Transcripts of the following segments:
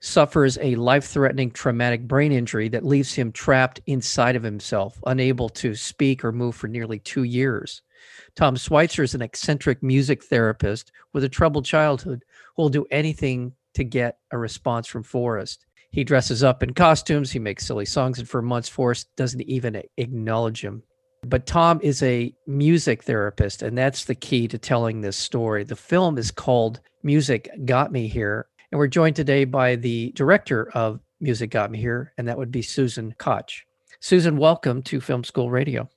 suffers a life threatening traumatic brain injury that leaves him trapped inside of himself, unable to speak or move for nearly two years. Tom Sweitzer is an eccentric music therapist with a troubled childhood who will do anything to get a response from Forrest. He dresses up in costumes, he makes silly songs, and for months, Forrest doesn't even acknowledge him. But Tom is a music therapist, and that's the key to telling this story. The film is called Music Got Me Here, and we're joined today by the director of Music Got Me Here, and that would be Susan Koch. Susan, welcome to Film School Radio.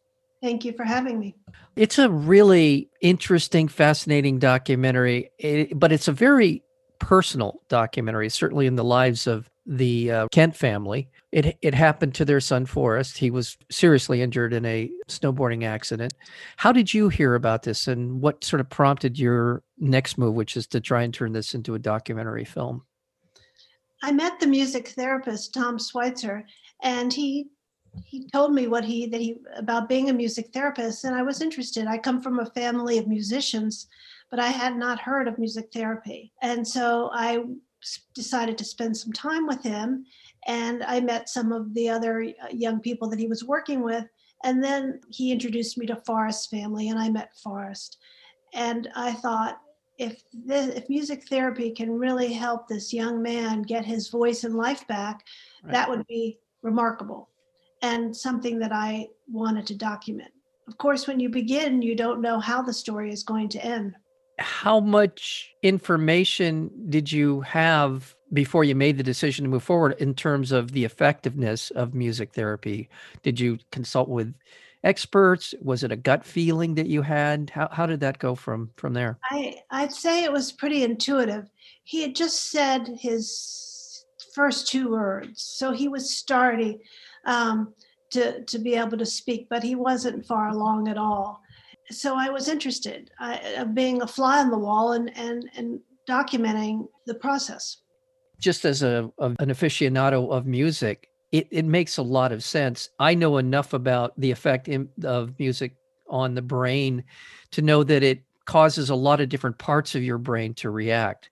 Thank you for having me. It's a really interesting, fascinating documentary, eh, but it's a very personal documentary, certainly in the lives of the uh, Kent family. It it happened to their son Forrest. He was seriously injured in a snowboarding accident. How did you hear about this, and what sort of prompted your next move, which is to try and turn this into a documentary film? I met the music therapist Tom Sweitzer, and he he told me what he that he about being a music therapist, and I was interested. I come from a family of musicians, but I had not heard of music therapy, and so I decided to spend some time with him and I met some of the other uh, young people that he was working with. And then he introduced me to Forrest family, and I met Forrest. And I thought, if this, if music therapy can really help this young man get his voice and life back, right. that would be remarkable, and something that I wanted to document. Of course, when you begin, you don't know how the story is going to end. How much information did you have before you made the decision to move forward in terms of the effectiveness of music therapy? Did you consult with experts? Was it a gut feeling that you had? How, how did that go from from there? I, I'd say it was pretty intuitive. He had just said his first two words, so he was starting um, to, to be able to speak, but he wasn't far along at all. So I was interested of being a fly on the wall and, and, and documenting the process just as a, a, an aficionado of music, it, it makes a lot of sense. I know enough about the effect in, of music on the brain to know that it causes a lot of different parts of your brain to react.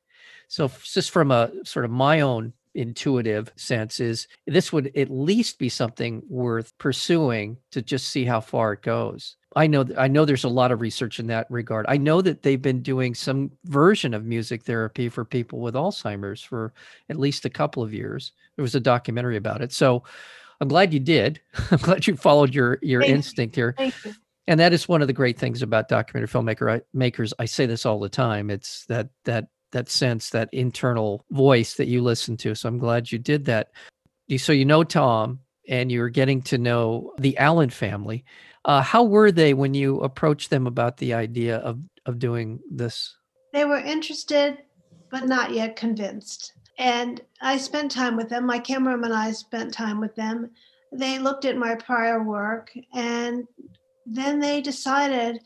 So, just from a sort of my own intuitive sense, is this would at least be something worth pursuing to just see how far it goes. I know I know there's a lot of research in that regard. I know that they've been doing some version of music therapy for people with Alzheimer's for at least a couple of years. There was a documentary about it. So I'm glad you did. I'm glad you followed your your Thank instinct you. here. And that is one of the great things about documentary filmmaker I, makers. I say this all the time. It's that that that sense, that internal voice that you listen to. So I'm glad you did that. So you know Tom, and you're getting to know the Allen family. Uh, how were they when you approached them about the idea of, of doing this? They were interested, but not yet convinced. And I spent time with them. My cameraman and I spent time with them. They looked at my prior work and then they decided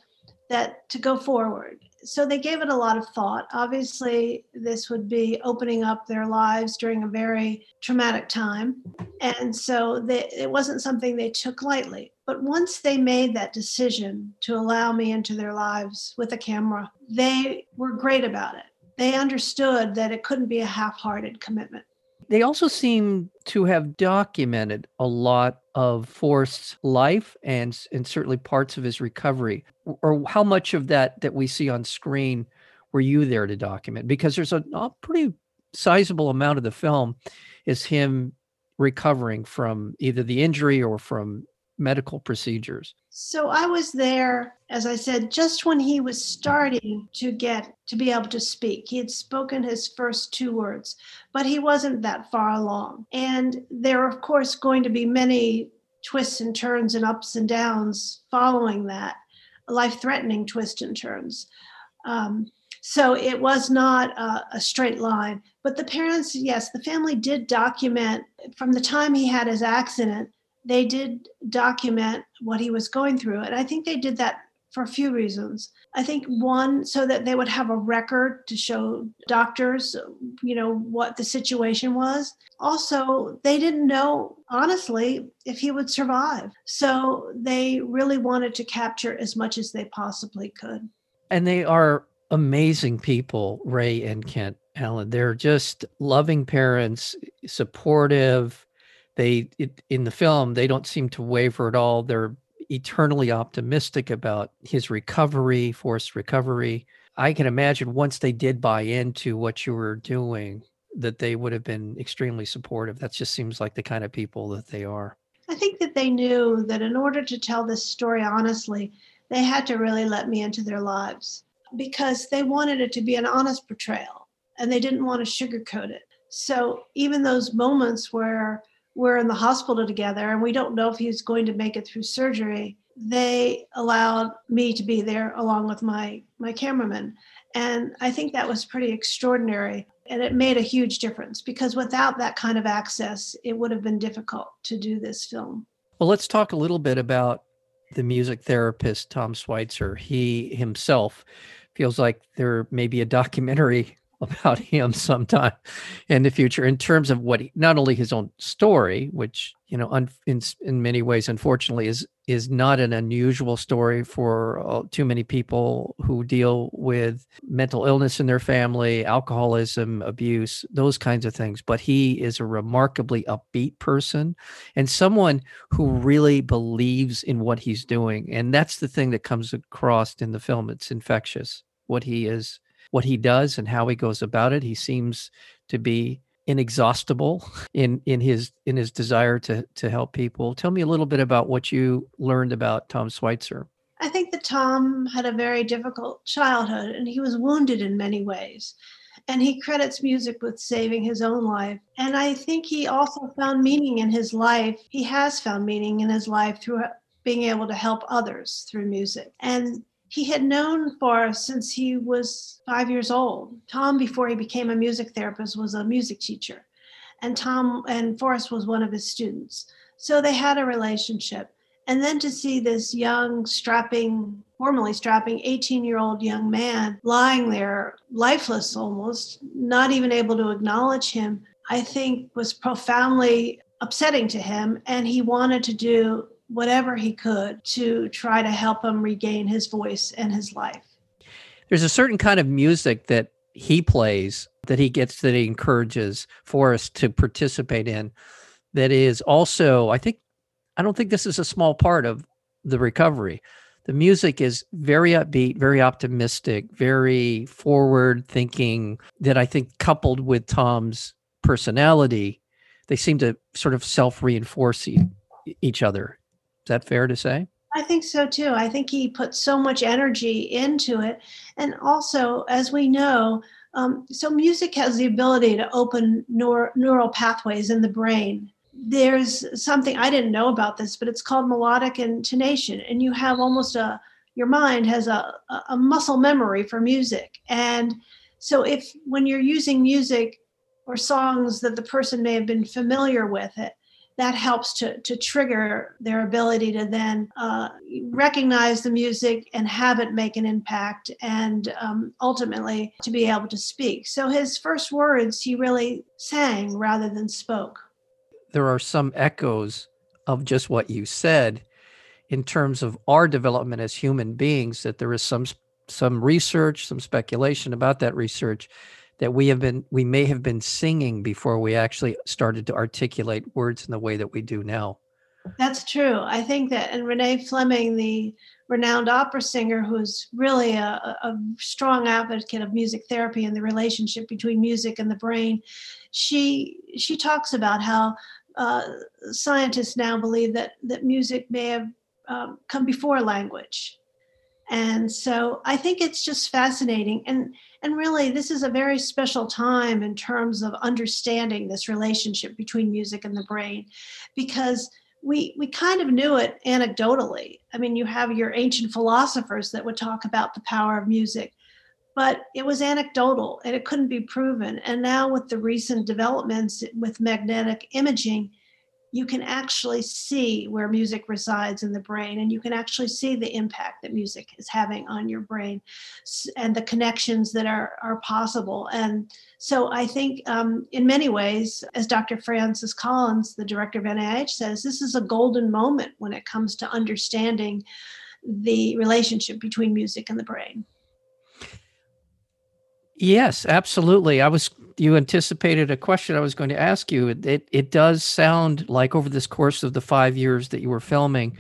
that to go forward so they gave it a lot of thought. Obviously, this would be opening up their lives during a very traumatic time. And so they, it wasn't something they took lightly. But once they made that decision to allow me into their lives with a camera, they were great about it. They understood that it couldn't be a half hearted commitment. They also seem to have documented a lot of Forrest's life and and certainly parts of his recovery. Or how much of that that we see on screen were you there to document? Because there's a, a pretty sizable amount of the film is him recovering from either the injury or from medical procedures? So I was there, as I said, just when he was starting to get to be able to speak. He had spoken his first two words, but he wasn't that far along. And there are, of course, going to be many twists and turns and ups and downs following that, life threatening twists and turns. Um, so it was not a, a, straight line. But the parents, yes, the family did document from the time he had his accident they did document what he was going through. And I think they did that for a few reasons. I think one, so that they would have a record to show doctors, you know, what the situation was. Also, they didn't know, honestly, if he would survive. So they really wanted to capture as much as they possibly could. And they are amazing people, Ray and Kent Allen. They're just loving parents, supportive. They, it, in the film, they don't seem to waver at all. They're eternally optimistic about his recovery, forced recovery. I can imagine once they did buy into what you were doing, that they would have been extremely supportive. That just seems like the kind of people that they are. I think that they knew that in order to tell this story honestly, they had to really let me into their lives because they wanted it to be an honest portrayal and they didn't want to sugarcoat it. So even those moments where we're in the hospital together and we don't know if he's going to make it through surgery they allowed me to be there along with my my cameraman. And i think that was pretty extraordinary and it made a huge difference because without that kind of access it would have been difficult to do this film. Well let's talk a little bit about the music therapist tom sweitzer. He himself feels like there may be a documentary about him sometime in the future in terms of what he, not only his own story which you know un, in in many ways unfortunately is is not an unusual story for uh, too many people who deal with mental illness in their family alcoholism abuse those kinds of things. But he is a remarkably upbeat person and someone who really believes in what he's doing. And that's the thing that comes across in the film. It's infectious what he is what he does and how he goes about it. He seems to be inexhaustible in in his in his desire to to help people. Tell me a little bit about what you learned about Tom Sweitzer. I think that Tom had a very difficult childhood and he was wounded in many ways. And he credits music with saving his own life. And I think he also found meaning in his life. He has found meaning in his life through being able to help others through music. And he had known Forrest since he was five years old. Tom, before he became a music therapist, was a music teacher, and Tom and Forrest was one of his students. So they had a relationship. And then to see this young, strapping, formerly strapping 18 year old young man lying there, lifeless almost, not even able to acknowledge him, I think was profoundly upsetting to him. And he wanted to do whatever he could to try to help him regain his voice and his life. There's a certain kind of music that he plays that he gets that he encourages Forrest to participate in that is also, I think, I don't think this is a small part of the recovery. The music is very upbeat, very optimistic, very forward thinking, that I think coupled with Tom's personality, they seem to sort of self reinforce each other that fair to say? I think so too. I think he put so much energy into it. And also, as we know, um, so music has the ability to open neur- neural pathways in the brain. There's something I didn't know about this, but it's called melodic intonation. And you have almost a, your mind has a, a muscle memory for music. And so, if when you're using music or songs that the person may have been familiar with it, that helps to, to trigger their ability to then uh, recognize the music and have it make an impact and um, ultimately to be able to speak. So his first words he really sang rather than spoke. There are some echoes of just what you said in terms of our development as human beings that there is some some research some speculation about that research that we have been we may have been singing before we actually started to articulate words in the way that we do now. That's true. I think that and renee fleming the renowned opera singer who's really a, a strong advocate of music therapy and the relationship between music and the brain she she talks about how uh, scientists now believe that that music may have um, come before language and so i think it's just fascinating and and really, this is a very special time in terms of understanding this relationship between music and the brain, because we we kind of knew it anecdotally. I mean, you have your ancient philosophers that would talk about the power of music, but it was anecdotal and it couldn't be proven. And now with the recent developments with magnetic imaging, you can actually see where music resides in the brain and you can actually see the impact that music is having on your brain and the connections that are, are possible. And so i think um, in many ways as dr francis collins the director of nih says this is a golden moment when it comes to understanding the relationship between music and the brain Yes, absolutely. I was you anticipated a question I was going to ask you. It, it, it does sound like over this course of the 5 years that you were filming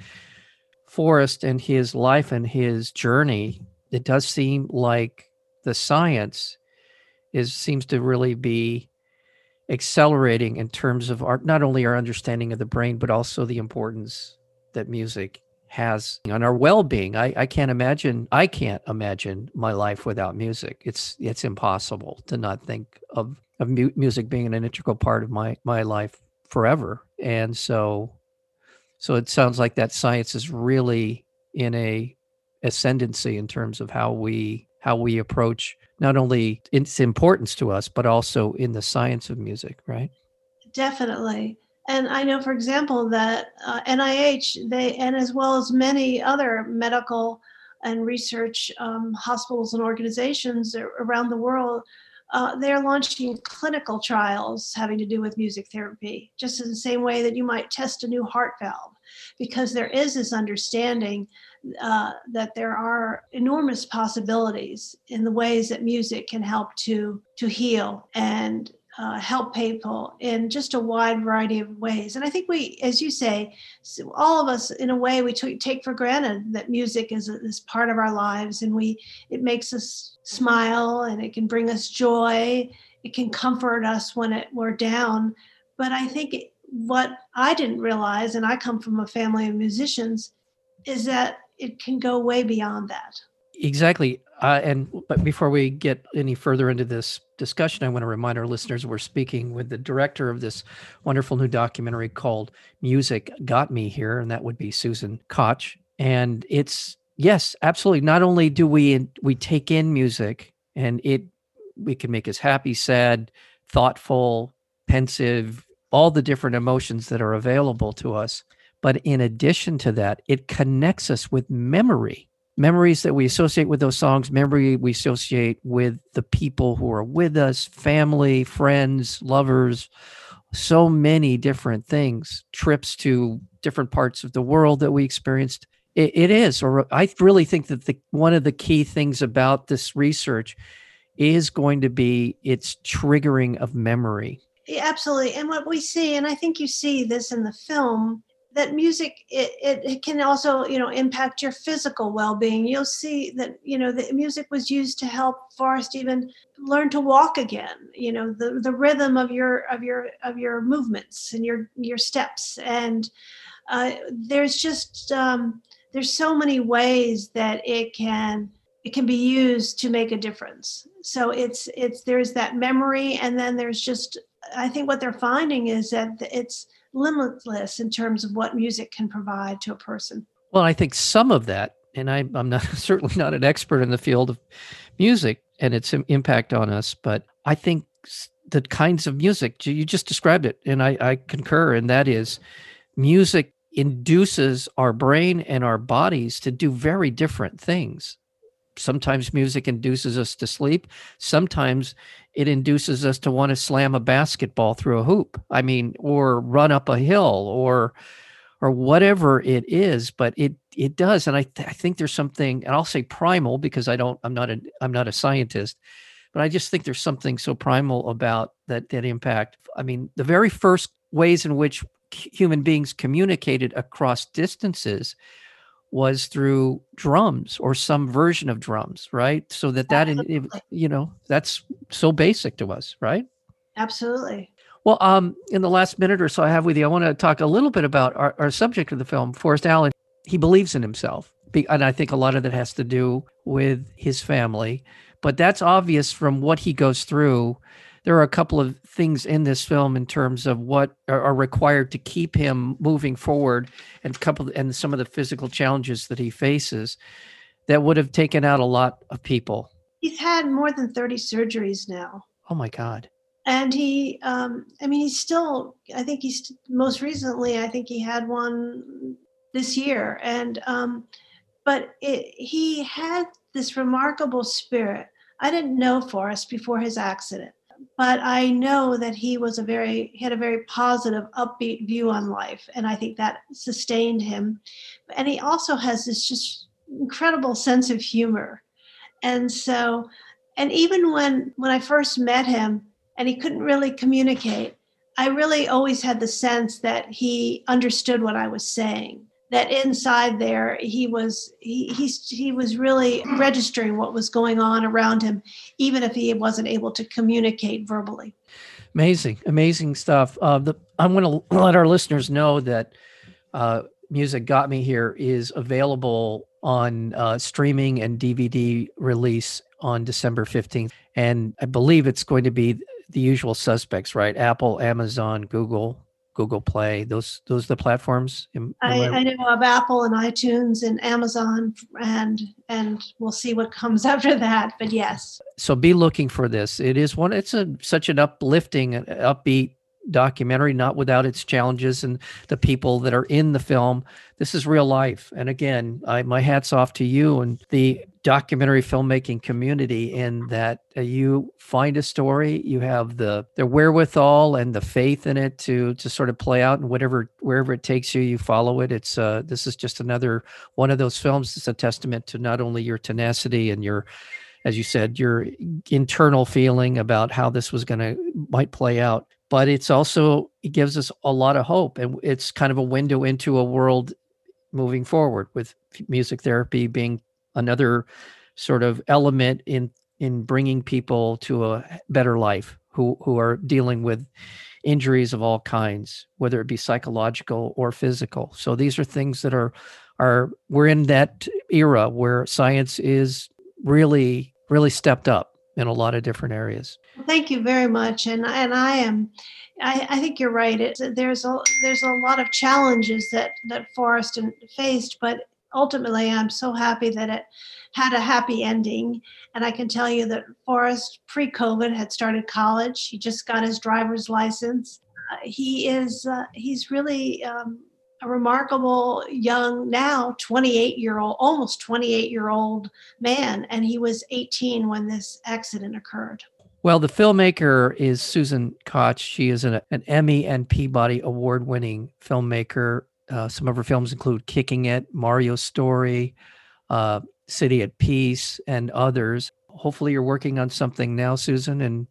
Forrest and his life and his journey, it does seem like the science is seems to really be accelerating in terms of our not only our understanding of the brain but also the importance that music has on our well-being. I, I can't imagine I can't imagine my life without music. It's it's impossible to not think of of mu- music being an integral part of my my life forever. And so so it sounds like that science is really in a ascendancy in terms of how we how we approach not only its importance to us but also in the science of music, right? Definitely. And I know, for example, that uh, NIH, they, and as well as many other medical and research um, hospitals and organizations around the world, uh, they're launching clinical trials having to do with music therapy, just in the same way that you might test a new heart valve, because there is this understanding uh, that there are enormous possibilities in the ways that music can help to to heal and uh, help people in just a wide variety of ways. And I think we, as you say, all of us, in a way, we t- take for granted that music is, a, is part of our lives, and we it makes us smile, and it can bring us joy. It can comfort us when it, we're down. But I think it, what I didn't realize, and I come from a family of musicians, is that it can go way beyond that. Exactly. Uh, and but before we get any further into this discussion, I want to remind our listeners we're speaking with the director of this wonderful new documentary called Music Got Me Here, and that would be Susan Koch. And it's yes, absolutely. Not only do we we take in music and it we can make us happy, sad, thoughtful, pensive, all the different emotions that are available to us. But in addition to that, it connects us with memory memories that we associate with those songs, memory we associate with the people who are with us, family, friends, lovers, so many different things, trips to different parts of the world that we experienced. it, it is, or I really think that the one of the key things about this research is going to be its triggering of memory. Yeah, absolutely. And what we see, and I think you see this in the film, that music it, it, can also you know impact your physical well-being. You'll see that you know the music was used to help forrest even learn to walk again you know the the rhythm of your of your of your movements and your your steps. And uh, there's just um, there's so many ways that it can it can be used to make a difference. So it's it's there's that memory and then there's just i think what they're finding is that it's limitless in terms of what music can provide to a person. Well, I think some of that, and I, am not certainly not an expert in the field of music and its impact on us, but I think the kinds of music you just described it, and I, I concur, and that is music induces our brain and our bodies to do very different things. Sometimes music induces us to sleep. Sometimes it induces us to want to slam a basketball through a hoop. I mean, or run up a hill or or whatever it is, but it it does. And I, th- I think there's something, and I'll say primal because I don't I'm not a I'm not a scientist, but I just think there's something so primal about that that impact. I mean, the very first ways in which human beings communicated across distances was through drums or some version of drums right? So that that in, you know that's so basic to us right? Absolutely. Well um in the last minute or so i have with you i want to talk a little bit about our, our subject of the film forrest allen. He believes in himself and i think a lot of that has to do with his family but that's obvious from what he goes through there are a couple of things in this film in terms of what are, required to keep him moving forward and couple and some of the physical challenges that he faces that would have taken out a lot of people. He's had more than 30 surgeries now. Oh my god. And he um, i mean he's still i think he's most recently i think he had one this year. And um, but it, he had this remarkable spirit. I didn't know forrest before his accident but i know that he was a very he had a very positive upbeat view on life and i think that sustained him and he also has this just incredible sense of humor and so and even when when i first met him and he couldn't really communicate. I really always had the sense that he understood what I was saying. That inside there, he was he he, he was really registering what was going on around him, even if he wasn't able to communicate verbally. Amazing, amazing stuff. Uh, the, I want to let our listeners know that uh, music got me here is available on uh, streaming and DVD release on December 15th. And I believe it's going to be the usual suspects, right? Apple, Amazon, Google, Google Play. Those those are the platforms. Am, am I, I, know of Apple and iTunes and Amazon, and and we'll see what comes after that. But yes. So be looking for this. It is one. It's a such an uplifting, uh, upbeat documentary, not without its challenges and the people that are in the film. This is real life. And again, I, my hat's off to you and the documentary filmmaking community in that uh, you find a story, you have the the wherewithal and the faith in it to to sort of play out and whatever wherever it takes you, you follow it. It's uh, this is just another one of those films. It's a testament to not only your tenacity and your as you said, your internal feeling about how this was going to might play out, but it's also it gives us a lot of hope and it's kind of a window into a world moving forward with music therapy being another sort of element in in bringing people to a better life who who are dealing with injuries of all kinds whether it be psychological or physical. So these are things that are are we're in that era where science is really really stepped up in a lot of different areas. Thank you very much, and and I am, I, I think you're right. It's, there's a there's a lot of challenges that that Forrest faced, but ultimately, I'm so happy that it had a happy ending. And I can tell you that Forrest, pre-COVID, had started college. He just got his driver's license. Uh, he is uh, he's really um, a remarkable young now 28 year old almost 28 year old man and he was 18 when this accident occurred. Well the filmmaker is susan koch. She is an, an emmy and peabody award winning filmmaker. Uh, some of her films include kicking it mario story uh, city at peace and others. Hopefully you're working on something now susan and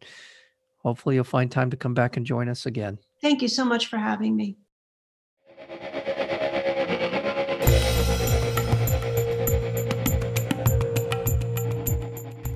hopefully you'll find time to come back and join us again. Thank you so much for having me